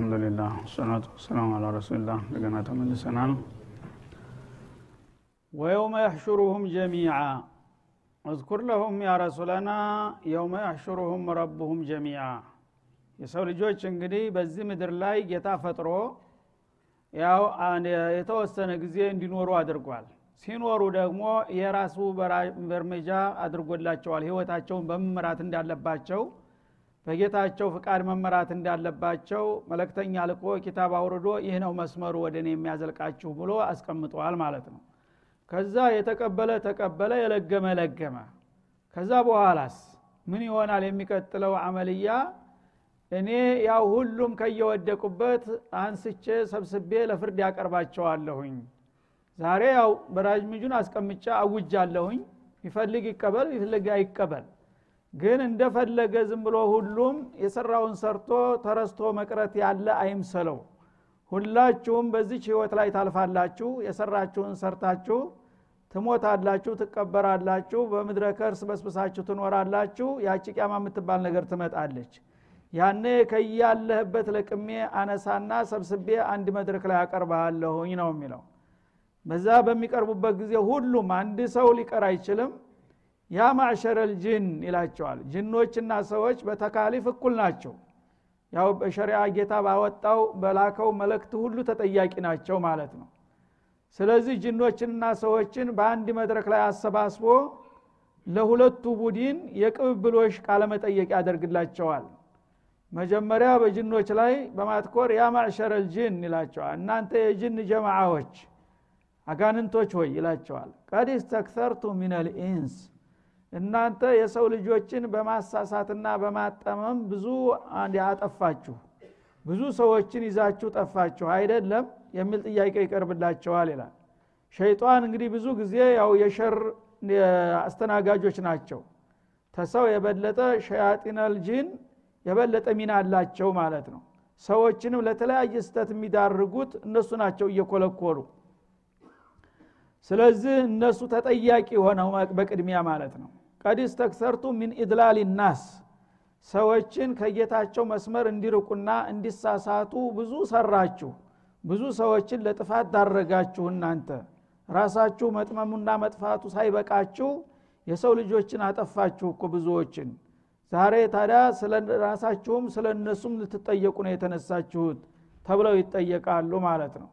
ብስሚላህ ወልሐምዱሊላህ ሰላቱ ወሰላሙ አላ ረሱሊላህ። እንደገና ተመልሰናል። ወየውመ የሕሹሩሁም ጀሚዓ። እዝኩር ለሁም ያ ረሱለና የውመ የሕሹሩሁም ረቡሁም ጀሚዓ። የሰው ልጆች እንግዲህ በዚህ ምድር ላይ ጌታ ፈጥሮ ያው የተወሰነ ጊዜ እንዲኖሩ አድርጓል። ሲኖሩ ደግሞ የራሱ በርሜጃ አድርጎላቸዋል። ህይወታቸውን በመምራት እንዳለባቸው በጌታቸው ፍቃድ መመራት እንዳለባቸው መለክተኛ ልኮ ኪታብ አውርዶ ይህ ነው መስመሩ ወደ እኔ የሚያዘልቃችሁ ብሎ አስቀምጠዋል ማለት ነው። ከዛ የተቀበለ ተቀበለ የለገመ ለገመ። ከዛ በኋላስ ምን ይሆናል የሚቀጥለው አመልያ? እኔ ያው ሁሉም ከየወደቁበት አንስቼ ሰብስቤ ለፍርድ ያቀርባቸዋለሁኝ። ዛሬ ያው በራጅ አስቀምጫ አውጃለሁኝ። ይፈልግ ይቀበል ይፈልግ አይቀበል ግን እንደፈለገ ዝም ብሎ ሁሉም የሰራውን ሰርቶ ተረስቶ መቅረት ያለ አይምሰለው። ሁላችሁም በዚች ህይወት ላይ ታልፋላችሁ። የሰራችሁን ሰርታችሁ ትሞታላችሁ ትቀበራላችሁ በምድረ ከርስ በስብሳችሁ ትኖራላችሁ። ያቺ ቂያማ የምትባል ነገር ትመጣለች። ያኔ ከያለህበት ለቅሜ አነሳና ሰብስቤ አንድ መድረክ ላይ አቀርባለሁኝ ነው የሚለው። በዛ በሚቀርቡበት ጊዜ ሁሉም አንድ ሰው ሊቀር አይችልም ያ ማዕሸረል ጅን ይላቸዋል። ጅኖችና ሰዎች በተካሊፍ እኩል ናቸው። ያው በሸሪያ ጌታ ባወጣው በላከው መልእክት ሁሉ ተጠያቂ ናቸው ማለት ነው። ስለዚህ ጅኖችንና ሰዎችን በአንድ መድረክ ላይ አሰባስቦ ለሁለቱ ቡድን የቅብብሎሽ ቃለመጠየቅ ያደርግላቸዋል። መጀመሪያ በጅኖች ላይ በማትኮር ያ ማዕሸረል ጅን ይላቸዋል። እናንተ የጅን ጀማዓዎች አጋንንቶች ሆይ ይላቸዋል። قد استكثرتم من الإنس እናንተ የሰው ልጆችን በማሳሳትና በማጥመም ብዙ ያጠፋችሁ ብዙ ሰዎችን ይዛችሁ ጠፋችሁ አይደለም የሚል ጥያቄ ይቀርብላቸዋል ይላል። ሸይጣን እንግዲህ ብዙ ጊዜ ያው የሸር አስተናጋጆች ናቸው። ተሰው የበለጠ شياطين الجن የበለጠ ሚና አላቸው ማለት ነው። ሰዎችንም ለተለያየ ስተት የሚዳርጉት እነሱ ናቸው እየኮለኮሉ። ስለዚህ እነሱ ተጠያቂ ሆነው በቅድሚያ ማለት ነው ቀድ ስተክሰርቱ ሚን ኢድላል ናስ። ሰዎችን ከጌታቸው መስመር እንዲርቁና እንዲሳሳቱ ብዙ ሰራችሁ። ብዙ ሰዎችን ለጥፋት ዳረጋችሁ እናንተ። ራሳችሁ መጥመሙና መጥፋቱ ሳይበቃችሁ የሰው ልጆችን አጠፋችሁ እኮ ብዙዎችን። ዛሬ ታዲያ ስለ ራሳችሁም ስለ እነሱም ልትጠየቁ ነው የተነሳችሁት ተብለው ይጠየቃሉ ማለት ነው።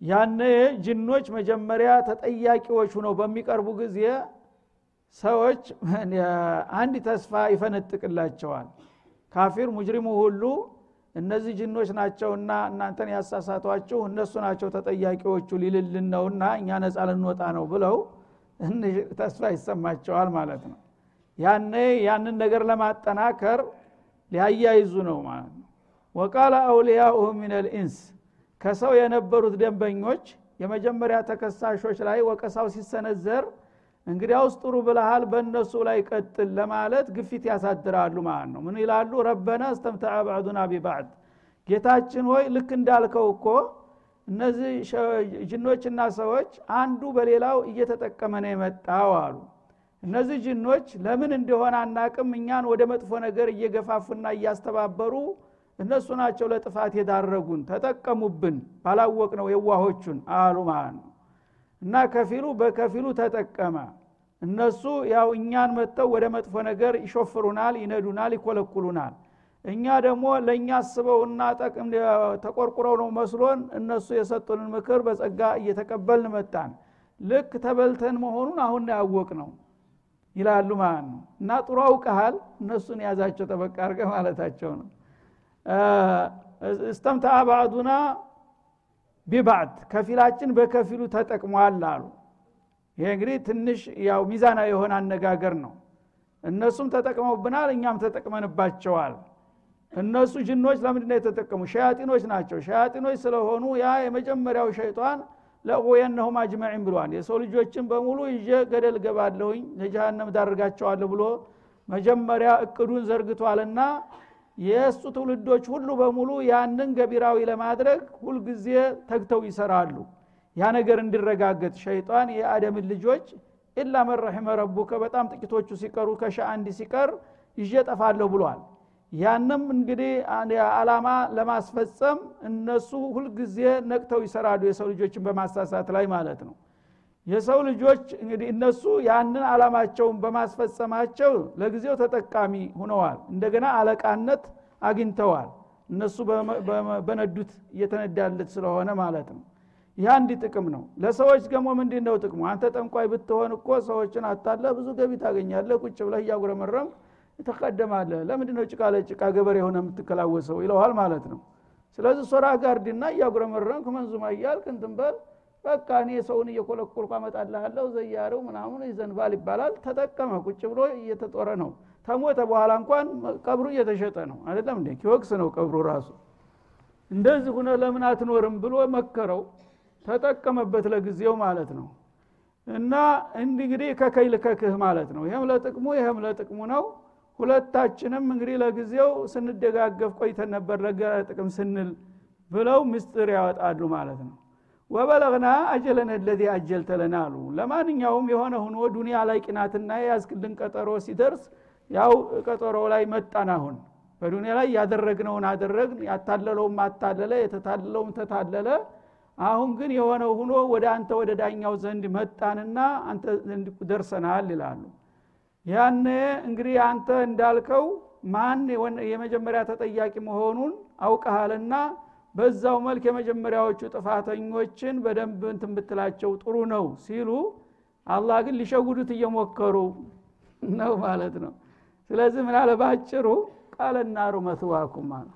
ያነ ጅኖች መጀመሪያ ተጠያቂዎች ሁነው በሚቀርቡ ጊዜ ሰዎች አንድ ተስፋ ይፈነጥቅላቸዋል። ካፊር ሙጅሪሙ ሁሉ እነዚህ ጅኖች ናቸውና እናንተን ያሳሳቷችሁ እነሱ ናቸው ተጠያቂዎቹ ሊልልን ነውና እኛ ነፃ ልንወጣ ነው ብለው ተስፋ ይሰማቸዋል ማለት ነው። ያነ ያንን ነገር ለማጠናከር ሊያያይዙ ነው ማለት ነው። ወቃለ አውልያኡሁ ምን ልኢንስ ከሰው የነበሩት ደንበኞች የመጀመሪያ ተከሳሾች ላይ ወቀሳው ሲሰነዘር እንግዲያውስ ጥሩ ብልሃል በእነሱ ላይ ቀጥል ለማለት ግፊት ያሳድራሉ ማለት ነው። ምን ይላሉ? ረበና እስተምተዐ ባዕዱና ቢባዕድ። ጌታችን ሆይ ልክ እንዳልከው እኮ እነዚህ ጅኖችና ሰዎች አንዱ በሌላው እየተጠቀመ ነው የመጣው አሉ። እነዚህ ጅኖች ለምን እንደሆነ አናቅም። እኛን ወደ መጥፎ ነገር እየገፋፉና እያስተባበሩ እነሱ ናቸው ለጥፋት የዳረጉን። ተጠቀሙብን ባላወቅ ነው የዋሆቹን አሉ ማለት ነው። እና ከፊሉ በከፊሉ ተጠቀመ እነሱ ያው እኛን መጥተው ወደ መጥፎ ነገር ይሾፍሩናል ይነዱናል ይኮለኩሉናል። እኛ ደግሞ ለእኛ አስበውና ጠቅም ተቆርቁረው ነው መስሎን እነሱ የሰጡንን ምክር በጸጋ እየተቀበልን መጣን። ልክ ተበልተን መሆኑን አሁን ያወቅ ነው ይላሉ ማለት ነው። እና ጥሩ አውቀሃል እነሱን ያዛቸው ጠበቃ አርገ ማለታቸው ነው። እስተምተአ ባዕዱና ቢባዕድ ከፊላችን በከፊሉ ተጠቅሟል አሉ ይሄ እንግዲህ ትንሽ ያው ሚዛና የሆነ አነጋገር ነው። እነሱም ተጠቅመውብናል እኛም ተጠቅመንባቸዋል። እነሱ ጅኖች ለምንድነው የተጠቀሙ? ሸያጢኖች ናቸው። ሸያጢኖች ስለሆኑ ያ የመጀመሪያው ሸይጣን ለቆየነሁም አጅመዒን ብሏል። የሰው ልጆችን በሙሉ ይዤ ገደል ገባለሁኝ ለጀሃነም ዳርጋቸዋለሁ ብሎ መጀመሪያ እቅዱን ዘርግቷልና የእሱ ትውልዶች ሁሉ በሙሉ ያንን ገቢራዊ ለማድረግ ሁልጊዜ ተግተው ይሰራሉ ያ ነገር እንዲረጋገጥ። ሸይጣን የአደምን ልጆች ኢላ መን ረሒመ ረቡከ በጣም ጥቂቶቹ ሲቀሩ ከሻ አንድ ሲቀር ይዤ ጠፋለሁ ብሏል። ያንም እንግዲህ አላማ ለማስፈጸም እነሱ ሁልጊዜ ነቅተው ይሰራሉ የሰው ልጆችን በማሳሳት ላይ ማለት ነው። የሰው ልጆች እንግዲህ እነሱ ያንን አላማቸውን በማስፈጸማቸው ለጊዜው ተጠቃሚ ሁነዋል እንደገና አለቃነት አግኝተዋል። እነሱ በነዱት እየተነዳለት ስለሆነ ማለት ነው ይህ አንድ ጥቅም ነው። ለሰዎች ደግሞ ምንድ ነው ጥቅሙ? አንተ ጠንቋይ ብትሆን እኮ ሰዎችን አታለ ብዙ ገቢ ታገኛለህ ቁጭ ብለህ እያጉረመረም ትቀደማለህ። ለምንድ ነው ጭቃ ለጭቃ ገበሬ የሆነ የምትከላወሰው? ይለዋል ማለት ነው። ስለዚህ ሶራ ጋርድና እያጉረመረም ከመንዙማ እያልክ እንትን በል በቃ እኔ ሰውን እየኮለኮልኩ አመጣልሃለሁ ዘያሬው ምናምን ይዘንባል ይባላል። ተጠቀመ ቁጭ ብሎ እየተጦረ ነው። ተሞተ በኋላ እንኳን ቀብሩ እየተሸጠ ነው። አይደለም እንዴ? ኪወክስ ነው ቀብሩ ራሱ። እንደዚህ ሁነ ለምን አትኖርም ብሎ መከረው ተጠቀመበት ለጊዜው ማለት ነው። እና እንግዲህ ከከይል ከክህ ማለት ነው። ይህም ለጥቅሙ ይህም ለጥቅሙ ነው። ሁለታችንም እንግዲህ ለጊዜው ስንደጋገፍ ቆይተን ነበር ለገራ ጥቅም ስንል ብለው ምስጢር ያወጣሉ ማለት ነው። ወበለግና አጀለን ለዚ አጀልተለና አሉ። ለማንኛውም የሆነ ሁኖ ዱኒያ ላይ ቅናትና የያዝክልን ቀጠሮ ሲደርስ ያው ቀጠሮ ላይ መጣን አሁን። በዱኒያ ላይ ያደረግነውን አደረግን። ያታለለውም አታለለ የተታለለውም ተታለለ አሁን ግን የሆነው ሁኖ ወደ አንተ ወደ ዳኛው ዘንድ መጣንና አንተ ዘንድ ደርሰናል ይላሉ። ያነ እንግዲህ አንተ እንዳልከው ማን የመጀመሪያ ተጠያቂ መሆኑን አውቀሃልና በዛው መልክ የመጀመሪያዎቹ ጥፋተኞችን በደንብ እንትን ብትላቸው ጥሩ ነው ሲሉ አላህ ግን ሊሸውዱት እየሞከሩ ነው ማለት ነው። ስለዚህ ምን አለ ባጭሩ ቃለ ናሩ መስዋኩም አለ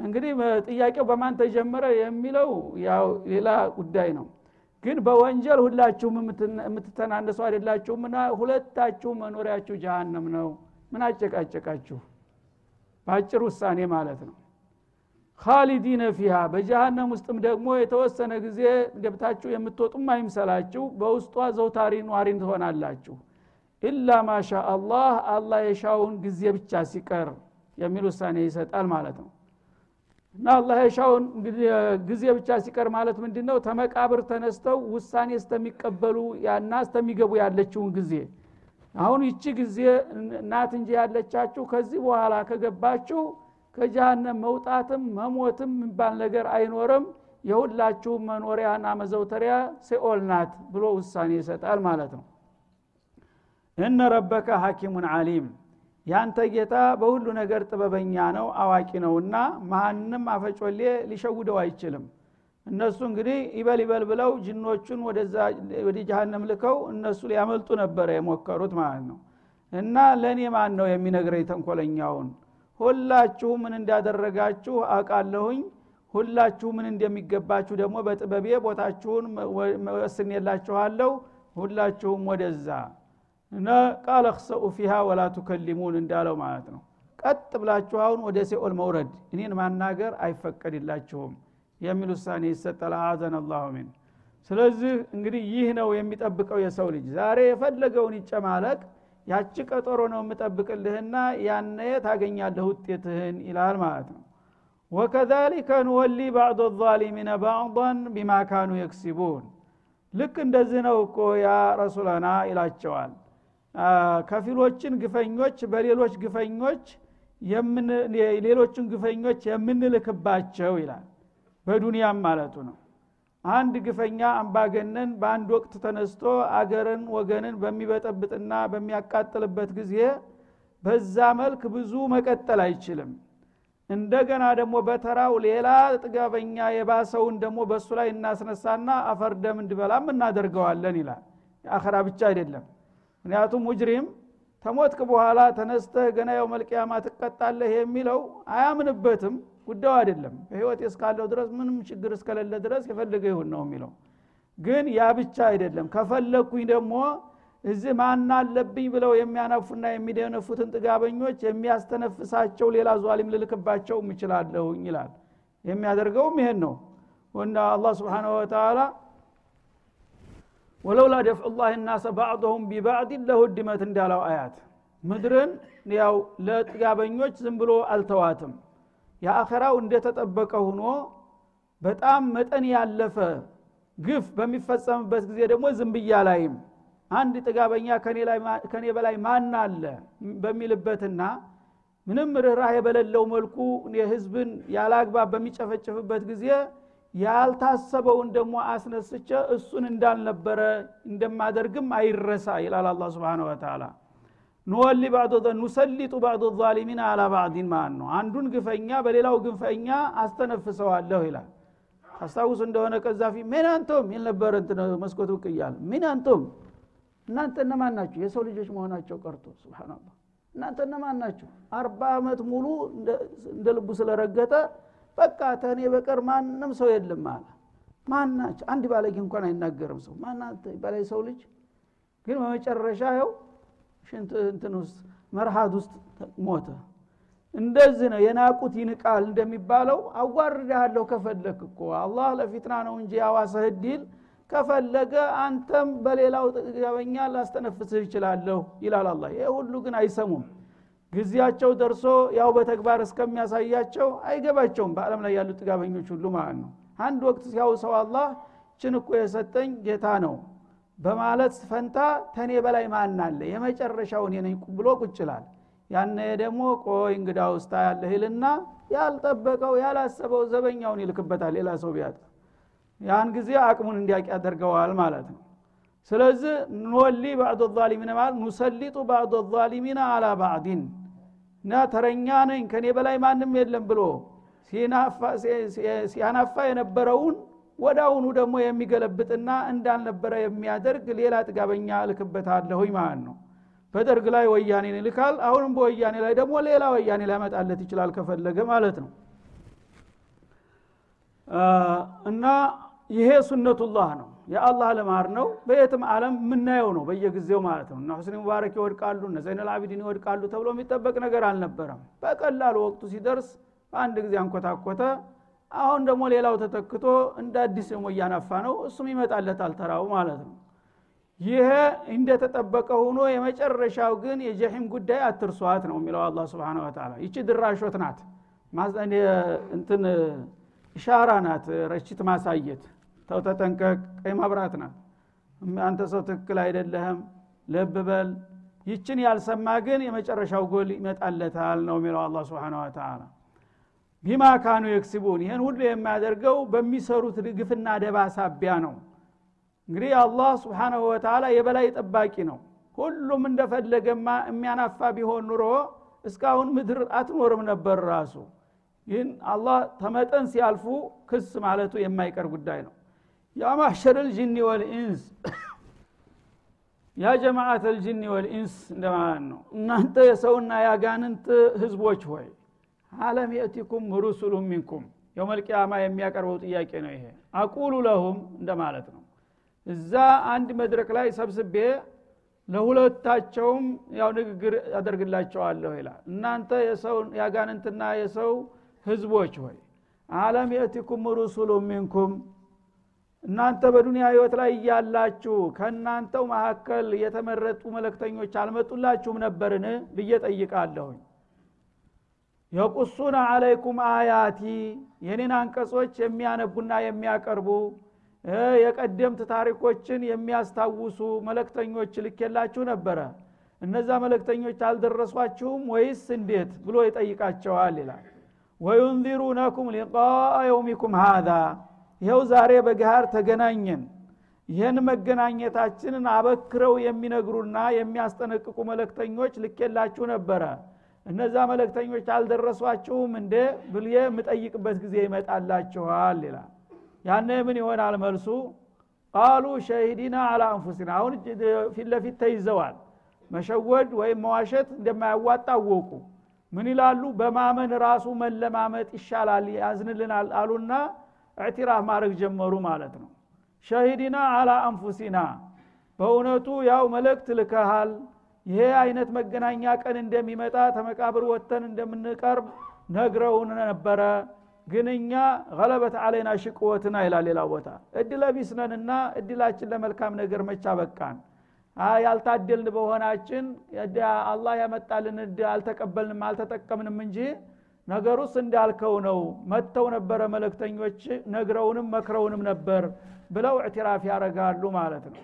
እንግዲህ ጥያቄው በማን ተጀመረ የሚለው ያው ሌላ ጉዳይ ነው። ግን በወንጀል ሁላችሁም የምትተናነሱ አይደላችሁምና ሁለታችሁ መኖሪያችሁ ጀሃነም ነው። ምን አጨቃጨቃችሁ? በአጭር ውሳኔ ማለት ነው። ካሊዲነ ፊሃ በጀሃነም ውስጥም ደግሞ የተወሰነ ጊዜ ገብታችሁ የምትወጡም አይምሰላችሁ በውስጧ ዘውታሪ ኗሪን ትሆናላችሁ። ኢላ ማሻ አላህ አላህ የሻውን ጊዜ ብቻ ሲቀር የሚል ውሳኔ ይሰጣል ማለት ነው እና አላህ የሻውን ጊዜ ብቻ ሲቀር ማለት ምንድ ነው ተመቃብር ተነስተው ውሳኔ እስተሚቀበሉ ያና እስተሚገቡ ያለችውን ጊዜ። አሁን ይቺ ጊዜ ናት እንጂ ያለቻችሁ ከዚህ በኋላ ከገባችሁ ከጀሃነም መውጣትም መሞትም የሚባል ነገር አይኖርም። የሁላችሁም መኖሪያና መዘውተሪያ ሲኦል ናት ብሎ ውሳኔ ይሰጣል ማለት ነው። እነ ረበከ ሐኪሙን አሊም ያንተ ጌታ በሁሉ ነገር ጥበበኛ ነው አዋቂ ነውና ማንም አፈጮሌ ሊሸውደው አይችልም። እነሱ እንግዲህ ይበል ይበል ብለው ጅኖቹን ወደ ጀሃነም ልከው እነሱ ሊያመልጡ ነበረ የሞከሩት ማለት ነው። እና ለእኔ ማን ነው የሚነግረኝ ተንኮለኛውን? ሁላችሁ ምን እንዳደረጋችሁ አውቃለሁኝ። ሁላችሁ ምን እንደሚገባችሁ ደግሞ በጥበቤ ቦታችሁን ወስኔላችኋለሁ ሁላችሁም ወደዛ እና ቃለ ክሰኡ ፊሃ ወላ ቱከሊሙን እንዳለው ማለት ነው። ቀጥ ብላችሁ አሁን ወደ ሲኦል መውረድ እኔን ማናገር አይፈቀድላችሁም የሚል ውሳኔ ይሰጠል አዘን አላሁ ሚን። ስለዚህ እንግዲህ ይህ ነው የሚጠብቀው የሰው ልጅ። ዛሬ የፈለገውን ይጨማለቅ ያቺ ቀጠሮ ነው የምጠብቅልህና ያነ ታገኛለህ ውጤትህን ይላል ማለት ነው። ወከዛሊከ ንወሊ ባዕድ ዛሊሚነ ባዕضን ቢማ የክሲቡን። ልክ እንደዚህ ነው እኮ ያ ረሱለና ይላቸዋል ከፊሎችን ግፈኞች በሌሎች ግፈኞች ሌሎችን ግፈኞች የምንልክባቸው ይላል። በዱንያም ማለቱ ነው። አንድ ግፈኛ አምባገነን በአንድ ወቅት ተነስቶ አገርን ወገንን በሚበጠብጥና በሚያቃጥልበት ጊዜ በዛ መልክ ብዙ መቀጠል አይችልም። እንደገና ደግሞ በተራው ሌላ ጥጋበኛ የባሰውን ደግሞ በእሱ ላይ እናስነሳና አፈርደም እንድበላም እናደርገዋለን ይላል። የአኸራ ብቻ አይደለም ምክንያቱም ሙጅሪም ተሞትክ በኋላ ተነስተህ ገና ያው መልቅያማ ትቀጣለህ የሚለው አያምንበትም። ጉዳዩ አይደለም። በህይወት እስካለው ድረስ ምንም ችግር እስከሌለ ድረስ የፈለገ ይሁን ነው የሚለው። ግን ያ ብቻ አይደለም። ከፈለግኩኝ ደግሞ እዚህ ማና አለብኝ ብለው የሚያነፉና የሚደነፉትን ጥጋበኞች የሚያስተነፍሳቸው ሌላ ዟሊም ልልክባቸው እችላለሁኝ ይላል። የሚያደርገውም ይሄን ነው። እና አላህ ስብሓንሁ ወተላ ወለውላ ደፍዑ ላህ ናሰ ባዕضሁም ቢባዕድ ለሁድመት እንዳለው አያት። ምድርን ያው ለጥጋበኞች ዝም ብሎ አልተዋትም። የአኸራው እንደተጠበቀ ሁኖ በጣም መጠን ያለፈ ግፍ በሚፈጸምበት ጊዜ ደግሞ ዝንብያ ላይም አንድ ጥጋበኛ ከኔ በላይ ማን አለ በሚልበትና ምንም ርኅራሄ በሌለው መልኩ የህዝብን ያለ አግባብ በሚጨፈጭፍበት ጊዜ ያልታሰበውን ደግሞ አስነስቼ እሱን እንዳልነበረ እንደማደርግም አይረሳ ይላል አላ ስብን ወተላ ኑወሊ ባዕዶ ኑሰሊጡ ባዕዶ ዛሊሚን አላ ባዕዲን ማለት ነው። አንዱን ግፈኛ በሌላው ግፈኛ አስተነፍሰዋለሁ ይላል። አስታውስ እንደሆነ ቀዛፊ ምን አንቶም ይል ነበር መስኮት ብቅ እያለ ምን አንቶም እናንተ እነማን ናችሁ? የሰው ልጆች መሆናቸው ቀርቶ ስብናላህ እናንተ እነማን ናችሁ? አርባ ዓመት ሙሉ እንደ ልቡ ስለረገጠ በቃ ተኔ በቀር ማንም ሰው የለም አለ። ማን ናቸው? አንድ ባለጌ እንኳን አይናገርም ሰው። ማናት በላይ ሰው ልጅ? ግን በመጨረሻ ያው ሽንት ውስጥ መርሃት ውስጥ ሞተ። እንደዚህ ነው። የናቁት ይንቃል እንደሚባለው አዋርዳለሁ ከፈለክ እኮ። አላህ ለፊትና ነው እንጂ ያዋሰህ ዲል ከፈለገ አንተም በሌላው ጥገበኛ ላስተነፍስህ ይችላለሁ ይላል አላ ይህ ሁሉ ግን አይሰሙም ጊዜያቸው ደርሶ ያው በተግባር እስከሚያሳያቸው አይገባቸውም። በአለም ላይ ያሉ ጥጋበኞች ሁሉ ማለት ነው። አንድ ወቅት ሲያው ሰው አላህ ችን እኮ የሰጠኝ ጌታ ነው በማለት ፈንታ ተኔ በላይ ማን አለ? የመጨረሻውን የነኝ ብሎ ቁጭላል ያነ ደግሞ ቆይ እንግዳ ውስታ ያለህልና ያልጠበቀው ያላሰበው ዘበኛውን ይልክበታል። ሌላ ሰው ቢያጣ ያን ጊዜ አቅሙን እንዲያቅ ያደርገዋል ማለት ነው። ስለዚህ ንወሊ ባዕድ ዛሊሚን ማለት ኑሰሊጡ ባዕድ ዛሊሚን አላ ባዕዲን እና ተረኛ ነኝ ከኔ በላይ ማንም የለም ብሎ ሲያናፋ የነበረውን አሁኑ ደግሞ የሚገለብጥና እንዳልነበረ የሚያደርግ ሌላ ጥጋበኛ እልክበታለሁኝ ማለት ነው። በደርግ ላይ ወያኔን ይልካል አሁንም በወያኔ ላይ ደግሞ ሌላ ወያኔ ሊያመጣለት ይችላል ከፈለገ ማለት ነው። እና ይሄ ሱነቱላህ ነው የአላህ ልማር ነው። በየትም አለም የምናየው ነው በየጊዜው ማለት ነው። እና ሁስኒ ሙባረክ ይወድቃሉ እነ ዘይነል አቢዲን ይወድቃሉ ተብሎ የሚጠበቅ ነገር አልነበረም። በቀላሉ ወቅቱ ሲደርስ በአንድ ጊዜ አንኮታኮተ። አሁን ደግሞ ሌላው ተተክቶ እንደ አዲስ ደግሞ እያናፋ ነው። እሱም ይመጣለታል ተራው ማለት ነው። ይሄ እንደተጠበቀ ሆኖ የመጨረሻው ግን የጀሒም ጉዳይ አትርሷት ነው የሚለው አላ ስብን ወተላ ይቺ ድራሾት ናት። እንትን ኢሻራ ናት ረችት ማሳየት ተው ተጠንቀቅ ቀይ መብራት ናት። አንተ ሰው ትክክል አይደለህም ልብ በል። ይችን ያልሰማ ግን የመጨረሻው ጎል ይመጣለታል ነው የሚለው አላ ስብን ወተላ ቢማ ካኑ የክስቡን ይህን ሁሉ የሚያደርገው በሚሰሩት ግፍና ደባ ሳቢያ ነው። እንግዲህ አላህ ስብሓናሁ ወተላ የበላይ ጠባቂ ነው። ሁሉም እንደፈለገማ የሚያናፋ ቢሆን ኑሮ እስካሁን ምድር አትኖርም ነበር ራሱ። ግን አላህ ተመጠን ሲያልፉ ክስ ማለቱ የማይቀር ጉዳይ ነው ያ ማሕሸር ልጅኒ ወልኢንስ ያ ጀማዓት ልጅኒ ወልኢንስ እንደማለት ነው። እናንተ የሰውና የአጋንንት ህዝቦች ሆይ አለም የእቲኩም ሩሱሉ ሚንኩም የውመልቅያማ የሚያቀርበው ጥያቄ ነው ይሄ። አቁሉ ለሁም እንደማለት ነው። እዛ አንድ መድረክ ላይ ሰብስቤ ለሁለታቸውም ያው ንግግር ያደርግላቸዋለሁ ይላል። እናንተ የሰው የአጋንንትና የሰው ህዝቦች ሆይ አለም የእቲኩም ሩሱሉ ሚንኩም እናንተ በዱንያ ህይወት ላይ እያላችሁ ከእናንተው መካከል የተመረጡ መለክተኞች አልመጡላችሁም ነበርን ብዬ ጠይቃለሁኝ። የቁሱና አለይኩም አያቲ የኔን አንቀጾች የሚያነቡና የሚያቀርቡ የቀደምት ታሪኮችን የሚያስታውሱ መለክተኞች ልኬላችሁ ነበረ። እነዛ መለክተኞች አልደረሷችሁም ወይስ እንዴት ብሎ ይጠይቃቸዋል ይላል። ወዩንዚሩነኩም ሊቃ የውሚኩም ሃዛ ይኸው ዛሬ በገሃር ተገናኘን። ይህን መገናኘታችንን አበክረው የሚነግሩና የሚያስጠነቅቁ መለክተኞች ልኬላችሁ ነበረ። እነዛ መለክተኞች አልደረሷችሁም እንደ ብልዬ የምጠይቅበት ጊዜ ይመጣላችኋል ይላል። ያነ ምን ይሆናል መልሱ? ቃሉ ሸሂዲና አላ አንፉሲና አሁን ፊት ለፊት ተይዘዋል። መሸወድ ወይም መዋሸት እንደማያዋጣ አወቁ። ምን ይላሉ? በማመን ራሱ መለማመጥ ይሻላል ያዝንልናል አሉና እዕትራፍ ማድረግ ጀመሩ ማለት ነው። ሸሂዲና አላ አንፉሲና በእውነቱ ያው መልእክት ልከሃል ይሄ አይነት መገናኛ ቀን እንደሚመጣ ተመቃብር ወጥተን እንደምንቀርብ ነግረውን ነበረ ግን እኛ ገለበት አለይና ሽቅወትና ይላል ሌላ ቦታ። እድለ ቢስነንና እድላችን ለመልካም ነገር መቻ በቃን። ያልታደልን በሆናችን አላህ ያመጣልን እድ አልተቀበልንም አልተጠቀምንም እንጂ ነገሩስ እንዳልከው ነው። መጥተው ነበረ መለክተኞች ነግረውንም መክረውንም ነበር ብለው እዕትራፍ ያረጋሉ ማለት ነው።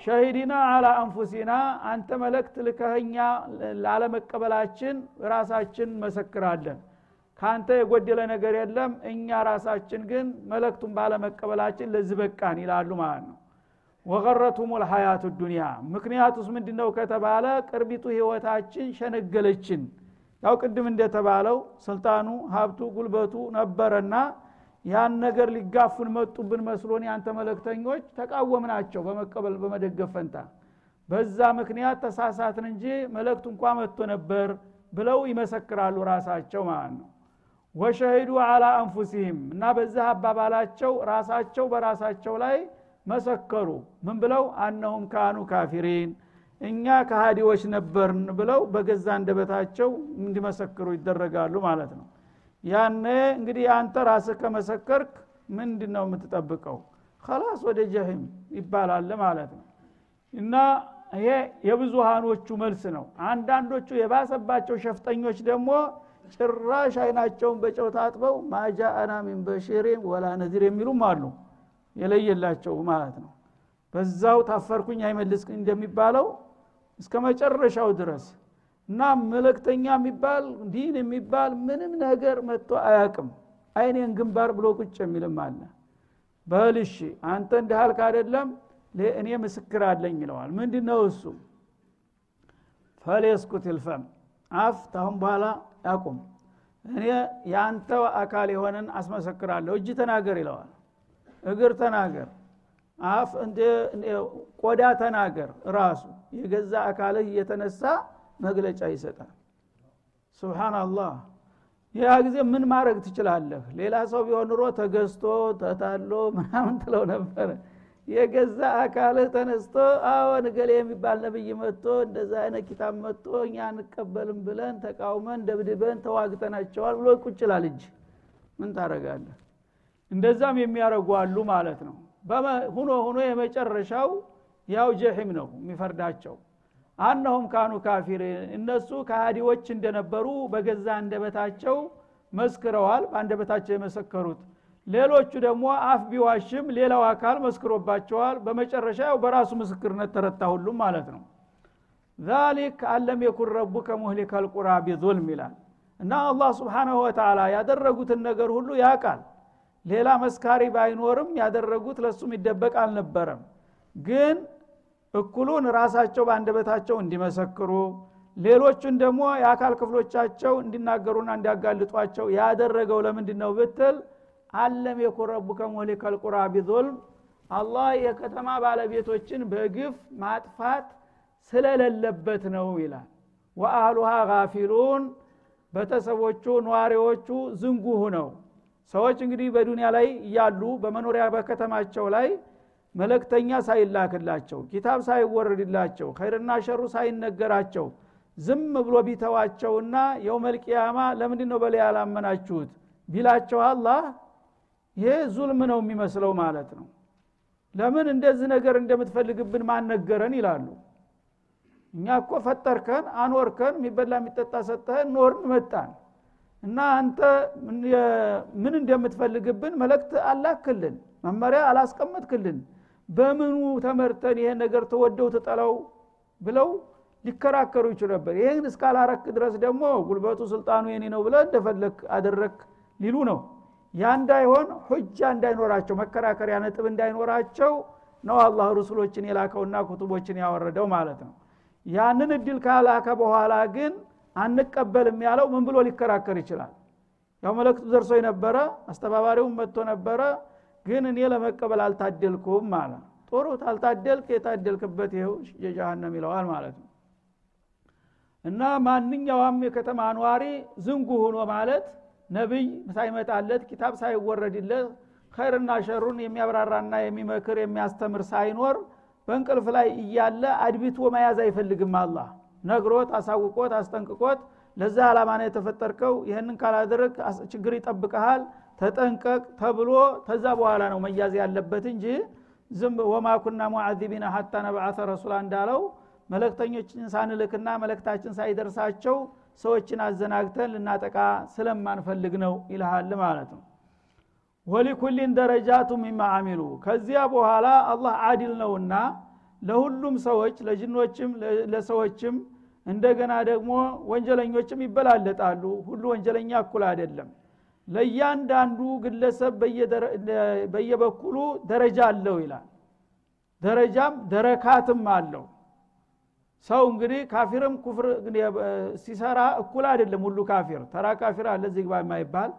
ሸሂዲና አላ አንፉሲና አንተ መለክት ልከኸኛ ላለመቀበላችን ራሳችን መሰክራለን። ከአንተ የጎደለ ነገር የለም እኛ ራሳችን ግን መለክቱን ባለመቀበላችን ለዚህ በቃን ይላሉ ማለት ነው። ወቀረቱም ልሀያቱ ዱኒያ ምክንያቱስ ምንድነው ከተባለ ቅርቢቱ ህይወታችን ሸነገለችን ያው ቅድም እንደተባለው ስልጣኑ ሀብቱ ጉልበቱ ነበረና ያን ነገር ሊጋፉን መጡብን መስሎን ያንተ መለክተኞች ተቃወምናቸው በመቀበል በመደገፍ ፈንታ። በዛ ምክንያት ተሳሳትን እንጂ መለክቱ እንኳ መጥቶ ነበር ብለው ይመሰክራሉ ራሳቸው ማለት ነው። ወሸሂዱ አላ አንፉሲህም እና በዚህ አባባላቸው ራሳቸው በራሳቸው ላይ መሰከሩ። ምን ብለው? አነሁም ካኑ ካፊሪን እኛ ከሃዲዎች ነበርን ብለው በገዛ እንደበታቸው እንዲመሰክሩ ይደረጋሉ ማለት ነው። ያነ እንግዲህ አንተ ራስህ ከመሰከርክ ምንድን ነው የምትጠብቀው? ከላስ ወደ ጀሂም ይባላል ማለት ነው። እና ይሄ የብዙሃኖቹ መልስ ነው። አንዳንዶቹ የባሰባቸው ሸፍጠኞች ደግሞ ጭራሽ አይናቸውን በጨው ታጥበው ማጃአና ሚን በሽሪን ወላ ነዚር የሚሉም አሉ። የለየላቸው ማለት ነው። በዛው ታፈርኩኝ አይመልስ እንደሚባለው እስከ መጨረሻው ድረስ እና መለክተኛ የሚባል ዲን የሚባል ምንም ነገር መጥቶ አያቅም አይኔን ግንባር ብሎ ቁጭ የሚልም አለ። በልሽ አንተ እንዳልክ አይደለም? እኔ ምስክር አለኝ ይለዋል። ምንድ ነው እሱ? ፈሌስኩት ልፈም አፍ ታሁን በኋላ ያቁም። እኔ የአንተ አካል የሆነን አስመሰክራለሁ እጅ ተናገር ይለዋል። እግር ተናገር። አፍ ቆዳ ተናገር ራሱ የገዛ አካልህ እየተነሳ መግለጫ ይሰጣል። ስብሓናላህ ያ ጊዜ ምን ማድረግ ትችላለህ? ሌላ ሰው ቢሆን ኑሮ ተገዝቶ ተታሎ ምናምን ትለው ነበረ የገዛ አካልህ ተነስቶ አዎን እገሌ የሚባል ነብይ መጥቶ እንደዛ አይነት ኪታብ መጥቶ እኛ አንቀበልም ብለን ተቃውመን ደብድበን ተዋግተናቸዋል ብሎ ቁጭላል እጅ ምን ታረጋለህ እንደዛም የሚያደርጉ አሉ ማለት ነው። ሁኖ ሁኖ የመጨረሻው ያው ጀሒም ነው የሚፈርዳቸው። አነሁም ካኑ ካፊሪን እነሱ ከሃዲዎች እንደነበሩ በገዛ አንደበታቸው መስክረዋል በአንደበታቸው የመሰከሩት። ሌሎቹ ደግሞ አፍ ቢዋሽም ሌላው አካል መስክሮባቸዋል። በመጨረሻ ያው በራሱ ምስክርነት ተረታ ሁሉም ማለት ነው። ዛሊክ አለም የኩን ረቡከ ሙህሊከ ልቁራ ቢظልም ይላል። እና አላህ ስብሓናሁ ወተላ ያደረጉትን ነገር ሁሉ ያቃል ሌላ መስካሪ ባይኖርም ያደረጉት ለሱ የሚደበቅ አልነበረም። ግን እኩሉን ራሳቸው በአንደበታቸው እንዲመሰክሩ ሌሎቹን ደግሞ የአካል ክፍሎቻቸው እንዲናገሩና እንዲያጋልጧቸው ያደረገው ለምንድን ነው ብትል አለም የኩን ረቡከ ሙህሊከል ቁራ ቢظልም አላህ የከተማ ባለቤቶችን በግፍ ማጥፋት ስለሌለበት ነው ይላል። ወአህሉሃ ጋፊሉን ቤተሰቦቹ ነዋሪዎቹ ዝንጉ ሁነው ሰዎች እንግዲህ በዱንያ ላይ እያሉ በመኖሪያ በከተማቸው ላይ መለክተኛ ሳይላክላቸው ኪታብ ሳይወረድላቸው ኸይርና ሸሩ ሳይነገራቸው ዝም ብሎ ቢተዋቸውና የውመልቅያማ ለምንድ ነው በላይ ያላመናችሁት ቢላቸው አላህ ይሄ ዙልም ነው የሚመስለው ማለት ነው። ለምን እንደዚህ ነገር እንደምትፈልግብን ማን ነገረን ይላሉ። እኛ እኮ ፈጠርከን አኖርከን የሚበላ የሚጠጣ ሰጠህን ኖርን መጣን እና አንተ ምን እንደምትፈልግብን መለክት አላክልን መመሪያ አላስቀመጥክልን በምኑ ተመርተን ይሄን ነገር ተወደው ትጠላው ብለው ሊከራከሩ ይችሉ ነበር። ይህን እስካላረክ ድረስ ደግሞ ጉልበቱ ስልጣኑ የኔ ነው ብለ እንደፈለግ አደረክ ሊሉ ነው። ያ እንዳይሆን ሁጃ እንዳይኖራቸው መከራከሪያ ነጥብ እንዳይኖራቸው ነው አላህ ሩሱሎችን የላከውና ኩቱቦችን ያወረደው ማለት ነው። ያንን እድል ካላከ በኋላ ግን አንቀበልም ያለው ምን ብሎ ሊከራከር ይችላል? ያው መለክቱ ደርሶ ነበረ አስተባባሪውም መጥቶ ነበረ ግን እኔ ለመቀበል አልታደልኩም አለ። ጥሩ ታልታደልክ የታደልክበት ይኸው የጀሃነም ይለዋል ማለት ነው። እና ማንኛውም የከተማ ኗሪ ዝንጉ ሆኖ ማለት ነቢይ ሳይመጣለት ኪታብ ሳይወረድለት ኸይርና ሸሩን የሚያብራራና የሚመክር የሚያስተምር ሳይኖር በእንቅልፍ ላይ እያለ አድቢቶ መያዝ አይፈልግም አላህ። ነግሮት አሳውቆት አስጠንቅቆት ለዛ ዓላማ ነው የተፈጠርከው። ይህንን ካላደረግ ችግር ይጠብቀሃል ተጠንቀቅ ተብሎ ተዛ በኋላ ነው መያዝ ያለበት እንጂ ዝም ወማ ኩና ሙዓዚቢና ሀታ ነብዓተ ረሱላ እንዳለው መለክተኞችን ሳንልክና መለክታችን ሳይደርሳቸው ሰዎችን አዘናግተን ልናጠቃ ስለማንፈልግ ነው ይልሃል ማለት ነው። ወሊኩሊን ደረጃቱ ሚማ አሚሉ። ከዚያ በኋላ አላህ አዲል ነውና ለሁሉም ሰዎች ለጅኖችም ለሰዎችም እንደገና ደግሞ ወንጀለኞችም ይበላለጣሉ። ሁሉ ወንጀለኛ እኩል አይደለም ለእያንዳንዱ ግለሰብ በየበኩሉ ደረጃ አለው ይላል። ደረጃም ደረካትም አለው። ሰው እንግዲህ ካፊርም ኩፍር ሲሰራ እኩል አይደለም ሁሉ ካፊር። ተራ ካፊር አለ ዚግባ የማይባል።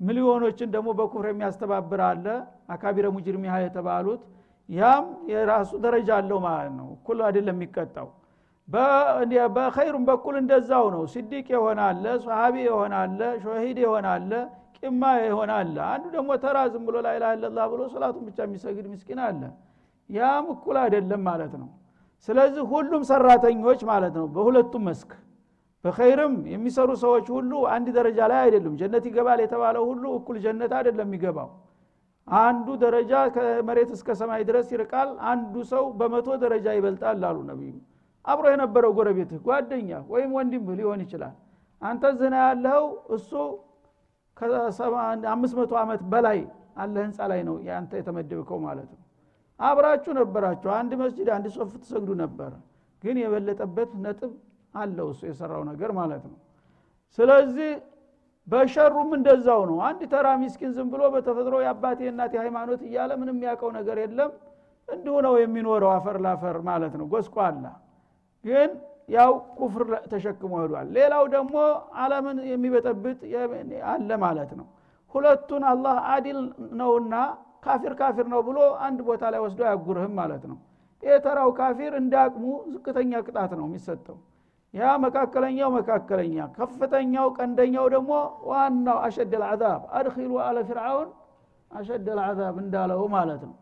ሚሊዮኖችን ደግሞ በኩፍር የሚያስተባብር አለ አካቢረ ሙጅሪሚሃ የተባሉት። ያም የራሱ ደረጃ አለው ማለት ነው። እኩል አይደለም የሚቀጣው። በኸይሩም በኩል እንደዛው ነው። ሲዲቅ የሆናለ ሰሃቢ የሆናለ ሸሂድ የሆናለ ቂማ የሆናለ አንዱ ደግሞ ተራ ዝም ብሎ ላይላ ብሎ ሰላቱን ብቻ የሚሰግድ ምስኪን አለ። ያም እኩል አይደለም ማለት ነው። ስለዚህ ሁሉም ሰራተኞች ማለት ነው በሁለቱም መስክ። በኸይርም የሚሰሩ ሰዎች ሁሉ አንድ ደረጃ ላይ አይደሉም። ጀነት ይገባል የተባለው ሁሉ እኩል ጀነት አይደለም የሚገባው። አንዱ ደረጃ ከመሬት እስከ ሰማይ ድረስ ይርቃል አንዱ ሰው በመቶ ደረጃ ይበልጣል አሉ ነቢዩ። አብሮ የነበረው ጎረቤትህ ጓደኛ ወይም ወንድም ሊሆን ይችላል። አንተ ዝና ያለኸው እሱ ከአምስት መቶ ዓመት በላይ አለ ህንፃ ላይ ነው የአንተ የተመደብከው ማለት ነው። አብራችሁ ነበራችሁ። አንድ መስጅድ አንድ ሶፍ ትሰግዱ ነበር። ግን የበለጠበት ነጥብ አለው እሱ የሰራው ነገር ማለት ነው። ስለዚህ በሸሩም እንደዛው ነው። አንድ ተራ ሚስኪን ዝም ብሎ በተፈጥሮ የአባቴ እናቴ ሃይማኖት እያለ ምንም የሚያውቀው ነገር የለም። እንዲሁ ነው የሚኖረው አፈር ላፈር ማለት ነው። ጎስቋላ። ግን ያው ኩፍር ተሸክሞ ሄዷል። ሌላው ደግሞ አለምን የሚበጠብጥ አለ ማለት ነው። ሁለቱን አላህ አዲል ነውና ካፊር ካፊር ነው ብሎ አንድ ቦታ ላይ ወስዶ አያጉርህም ማለት ነው። የተራው ካፊር እንደ አቅሙ ዝቅተኛ ቅጣት ነው የሚሰጠው። ያ መካከለኛው መካከለኛ ከፍተኛው ቀንደኛው ደግሞ ዋናው አሸድ ልዓዛብ አድኪሉ አለ ፍርዓውን አሸድ ልዓዛብ እንዳለው ማለት ነው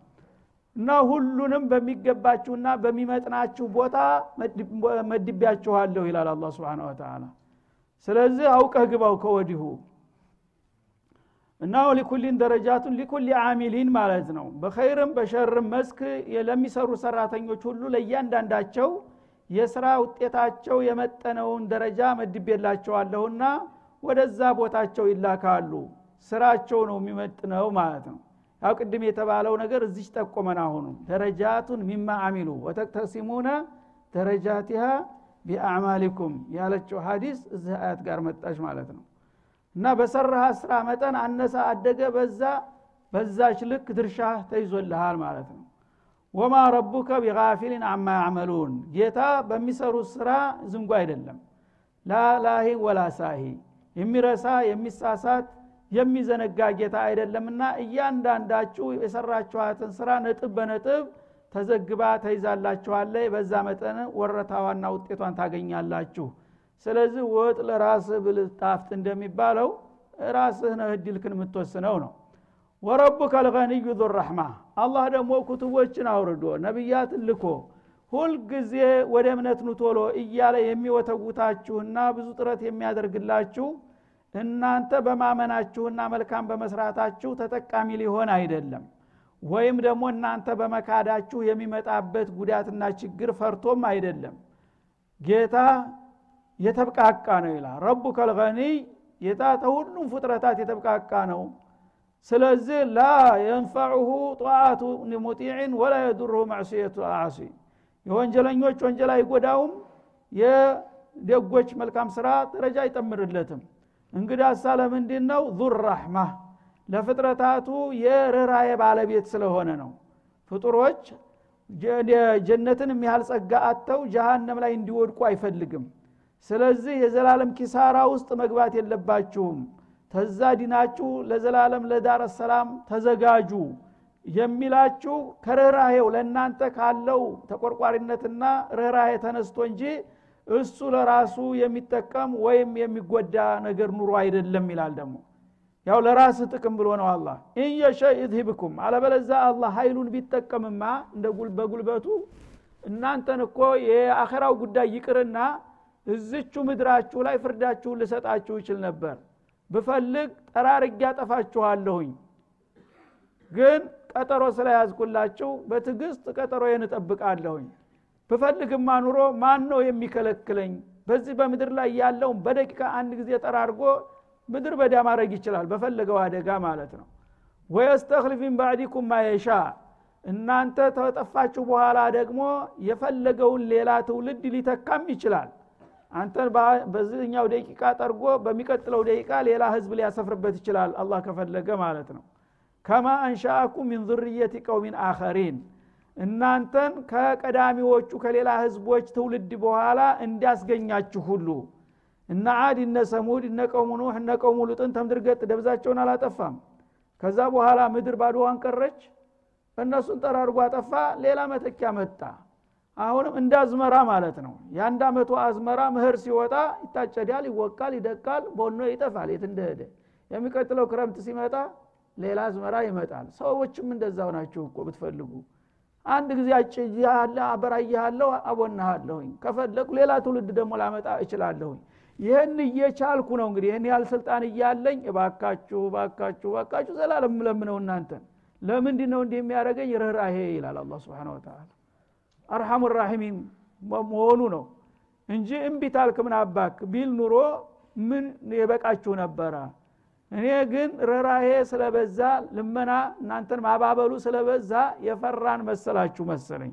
እና ሁሉንም በሚገባችሁና በሚመጥናችሁ ቦታ መድቢያችኋለሁ ይላል አላ ስብን ወተላ ስለዚህ አውቀህ ግባው ከወዲሁ። እና ሊኩሊን ደረጃቱን ሊኩል አሚሊን ማለት ነው። በኸይርም በሸርም መስክ ለሚሰሩ ሰራተኞች ሁሉ ለእያንዳንዳቸው የስራ ውጤታቸው የመጠነውን ደረጃ መድቤላቸዋለሁና ወደዛ ቦታቸው ይላካሉ። ስራቸው ነው የሚመጥነው ማለት ነው ያው ቅድም የተባለው ነገር እዚች ጠቆመን አሁኑ። ደረጃቱን ሚማ አሚሉ ወተቅተሲሙነ ደረጃቲሃ ቢአዕማሊኩም ያለችው ሀዲስ እዚህ አያት ጋር መጣች ማለት ነው። እና በሰራህ ስራ መጠን አነሳ አደገ በዛ በዛች ልክ ድርሻ ተይዞልሃል ማለት ነው። ወማ ረቡከ ቢጋፊልን አማ ያዕመሉን። ጌታ በሚሰሩት ስራ ዝንጉ አይደለም። ላላሂ ወላ ሳሂ። የሚረሳ የሚሳሳት የሚዘነጋ ጌታ አይደለምና እያንዳንዳችሁ የሰራችኋትን ስራ ነጥብ በነጥብ ተዘግባ ተይዛላችኋለ በዛ መጠን ወረታዋና ውጤቷን ታገኛላችሁ። ስለዚህ ወጥ ለራስህ ብልጣፍት እንደሚባለው ራስህ ነህ እድልክን የምትወስነው ነው። ወረቡከ ልገኒዩ ዙ ረሕማ አላህ ደግሞ ኩትቦችን አውርዶ ነቢያትን ልኮ ሁልጊዜ ወደ እምነት ኑቶሎ እያለ የሚወተውታችሁና ብዙ ጥረት የሚያደርግላችሁ እናንተ በማመናችሁና መልካም በመስራታችሁ ተጠቃሚ ሊሆን አይደለም። ወይም ደግሞ እናንተ በመካዳችሁ የሚመጣበት ጉዳትና ችግር ፈርቶም አይደለም። ጌታ የተብቃቃ ነው ይላል። ረቡ ከልገኒይ ጌታ ተሁሉም ፍጥረታት የተብቃቃ ነው። ስለዚህ ላ የንፈዑሁ ጠዋቱ ሙጢዕን ወላ የዱርሁ ማዕስየቱ አሲ የወንጀለኞች ወንጀል አይጎዳውም። የደጎች መልካም ስራ ደረጃ አይጠምርለትም እንግዳ ሳ ለምንድን ነው ዙር ራሕማ ለፍጥረታቱ የርኅራዬ ባለቤት ስለሆነ ነው። ፍጡሮች ጀነትን የሚያህል ጸጋ አጥተው ጀሃነም ላይ እንዲወድቁ አይፈልግም። ስለዚህ የዘላለም ኪሳራ ውስጥ መግባት የለባችሁም። ተዛ ዲናችሁ ለዘላለም ለዳር ሰላም ተዘጋጁ የሚላችሁ ከርኅራሄው ለእናንተ ካለው ተቆርቋሪነትና ርኅራሄ ተነስቶ እንጂ እሱ ለራሱ የሚጠቀም ወይም የሚጎዳ ነገር ኑሮ አይደለም ይላል ደግሞ። ያው ለራስህ ጥቅም ብሎ ነው አላ ኢንየሸ ይዝሂብኩም አለበለዛ አላህ ኃይሉን ቢጠቀምማ እንደ በጉልበቱ እናንተን እኮ የአኸራው ጉዳይ ይቅርና እዝቹ ምድራችሁ ላይ ፍርዳችሁን ልሰጣችሁ ይችል ነበር። ብፈልግ ጠራርግ ያጠፋችኋለሁኝ ግን ቀጠሮ ስለያዝኩላችሁ በትዕግስት ቀጠሮ እጠብቃለሁኝ ብፈልግማ ኑሮ ማን ነው የሚከለክለኝ? በዚህ በምድር ላይ ያለውን በደቂቃ አንድ ጊዜ ጠራርጎ ምድር በዳ ማድረግ ይችላል በፈለገው አደጋ ማለት ነው። ወየስተክልፊን ባዕዲኩም ማየሻ እናንተ ተጠፋችሁ በኋላ ደግሞ የፈለገውን ሌላ ትውልድ ሊተካም ይችላል። አንተን በዚህኛው ደቂቃ ጠርጎ በሚቀጥለው ደቂቃ ሌላ ህዝብ ሊያሰፍርበት ይችላል አላህ ከፈለገ ማለት ነው። ከማ አንሻአኩም ሚን ዙርየት ቀውሚን አኸሪን እናንተን ከቀዳሚዎቹ ከሌላ ህዝቦች ትውልድ በኋላ እንዲያስገኛችሁ ሁሉ። እነ አድ እነ ሰሙድ እነ ቀውሙ ኑህ እነ ቀውሙ ሉጥን ተምድር ገጥ ደብዛቸውን አላጠፋም። ከዛ በኋላ ምድር ባዶዋን ቀረች እነሱን ጠራርጎ አጠፋ ሌላ መተኪያ መጣ። አሁንም እንደ አዝመራ ማለት ነው። የአንድ አመቱ አዝመራ ምህር ሲወጣ ይታጨዳል ይወቃል ይደቃል ቦኖ ይጠፋል የት እንደሄደ። የሚቀጥለው ክረምት ሲመጣ ሌላ አዝመራ ይመጣል። ሰዎችም እንደዛው ናቸው እኮ ብትፈልጉ አንድ ጊዜ አጭያለ አበራያለሁ አቦናሃለሁኝ ከፈለጉ ሌላ ትውልድ ደግሞ ላመጣ እችላለሁኝ። ይህን እየቻልኩ ነው እንግዲህ ይህን ያህል ስልጣን እያለኝ እባካችሁ እባካችሁ እባካችሁ ዘላለም ለምነው እናንተን ለምንድ ነው እንዲህ የሚያደረገኝ ርኅራሄ ይላል አላ ስብን ወተላ አርሐሙ ራሒሚን መሆኑ ነው እንጂ እምቢ ታልክ ምን አባክ ቢል ኑሮ ምን የበቃችሁ ነበረ እኔ ግን ርኅራሄ ስለበዛ ልመና እናንተን ማባበሉ ስለበዛ የፈራን መሰላችሁ መሰለኝ።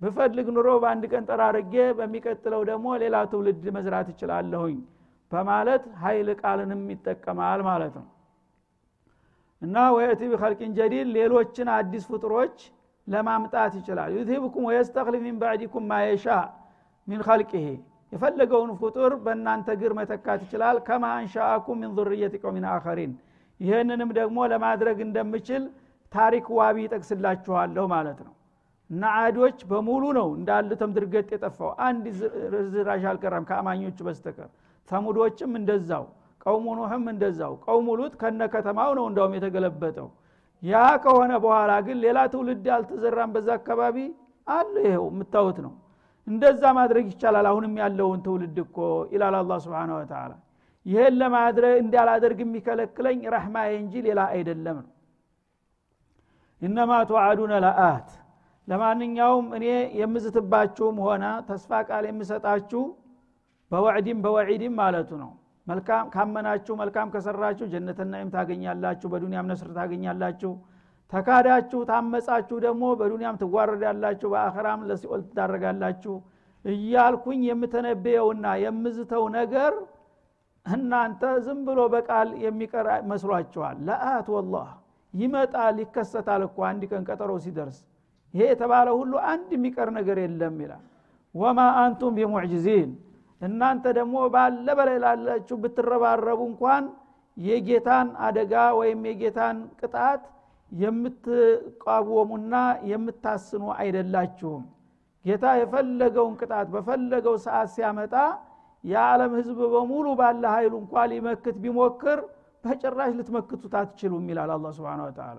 ብፈልግ ኑሮ በአንድ ቀን ጠራርጌ በሚቀጥለው ደግሞ ሌላ ትውልድ መዝራት እችላለሁኝ በማለት ሀይል ቃልንም ይጠቀማል ማለት ነው። እና ወየቲ ቢኸልቂን ጀዲድ ሌሎችን አዲስ ፍጡሮች ለማምጣት ይችላል። ዩትሂብኩም ወየስተክሊፍ ሚን ባዕዲኩም ማየሻ من خلقه የፈለገውን ፍጡር በእናንተ እግር መተካት ይችላል። كما أنشأكم من ذرية قوم آخرين። ይህንንም ደግሞ ለማድረግ እንደምችል ታሪክ ዋቢ ይጠቅስላችኋለሁ ማለት ነው። እና አዶች በሙሉ ነው እንዳሉ ተምድር ገጥ የጠፋው። አንድ ርዝራዥ አልቀረም ከአማኞቹ በስተቀር። ተሙዶችም እንደዛው قوم نوح ም እንደዛው። قوم لوط ከነ ከተማው ነው እንዳውም የተገለበጠው። ያ ከሆነ በኋላ ግን ሌላ ትውልድ አልተዘራም። በዛ አካባቢ አለ ይኸው የምታዩት ነው እንደዛ ማድረግ ይቻላል። አሁንም ያለውን ትውልድ እኮ ይላል አላ ስብን ወተላ ይህን ለማድረግ እንዳላደርግ የሚከለክለኝ ረሕማዬ እንጂ ሌላ አይደለም ነው። እነማ ተዋዓዱነ ለአት። ለማንኛውም እኔ የምዝትባችሁም ሆነ ተስፋ ቃል የምሰጣችሁ በወዕድም በወዒድም ማለቱ ነው። መልካም ካመናችሁ መልካም ከሰራችሁ ጀነትና ናዒም ታገኛላችሁ በዱንያም ነስር ታገኛላችሁ ተካዳችሁ ታመጻችሁ ደግሞ በዱንያም ትዋረዳላችሁ በአኸራም ለሲኦል ትዳረጋላችሁ እያልኩኝ የምተነበየውና የምዝተው ነገር እናንተ ዝም ብሎ በቃል የሚቀር መስሏችኋል። ለአት ወላህ ይመጣል ይከሰታል እኮ አንድ ቀን ቀጠሮ ሲደርስ። ይሄ የተባለ ሁሉ አንድ የሚቀር ነገር የለም ይላል። ወማ አንቱም ቢሙዕጅዚን። እናንተ ደግሞ ባለ በላይ ላላችሁ ብትረባረቡ እንኳን የጌታን አደጋ ወይም የጌታን ቅጣት የምትቃወሙና የምታስኑ አይደላችሁም። ጌታ የፈለገውን ቅጣት በፈለገው ሰዓት ሲያመጣ የዓለም ህዝብ በሙሉ ባለ ኃይሉ እንኳ ሊመክት ቢሞክር በጭራሽ ልትመክቱት አትችሉም ይላል አላ ስብን ተላ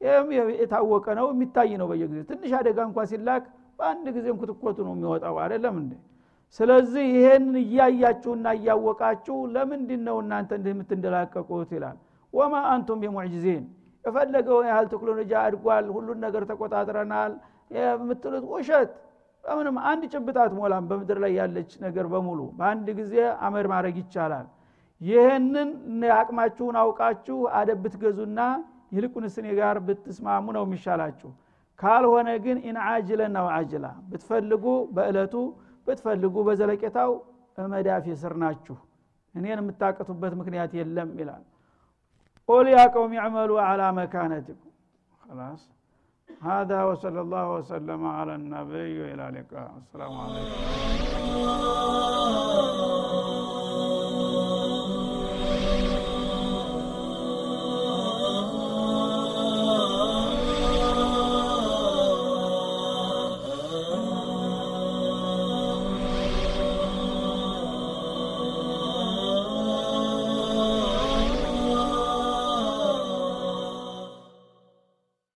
ይህም የታወቀ ነው የሚታይ ነው በየጊዜ ትንሽ አደጋ እንኳ ሲላክ በአንድ ጊዜም ክትኮቱ ነው የሚወጣው አይደለም እንዴ? ስለዚህ ይሄን እያያችሁና እያወቃችሁ ለምንድን ነው እናንተ እንዲህ የምትንደላቀቁት ይላል። ወማ አንቱም ቢሙዕጅዚን የፈለገውን ያህል ቴክኖሎጂ አድጓል ሁሉን ነገር ተቆጣጥረናል። የምትሉት ውሸት። በምንም አንድ ጭብጣት ሞላም በምድር ላይ ያለች ነገር በሙሉ። በአንድ ጊዜ አመድ ማድረግ ይቻላል። ይህንን አቅማችሁን አውቃችሁ አደብ ብትገዙና ይልቁንስ እኔ ጋር ብትስማሙ ነው የሚሻላችሁ። ካልሆነ ግን ኢንአጅለን አው አጅላ ብትፈልጉ በእለቱ ብትፈልጉ በዘለቄታው መዳፊ ስር ናችሁ። እኔን የምታቀቱበት ምክንያት የለም ይላል قل يا قوم اعملوا على مكانتكم. خلاص. هذا وصلى الله وسلم على النبي إلى اللقاء. السلام عليكم.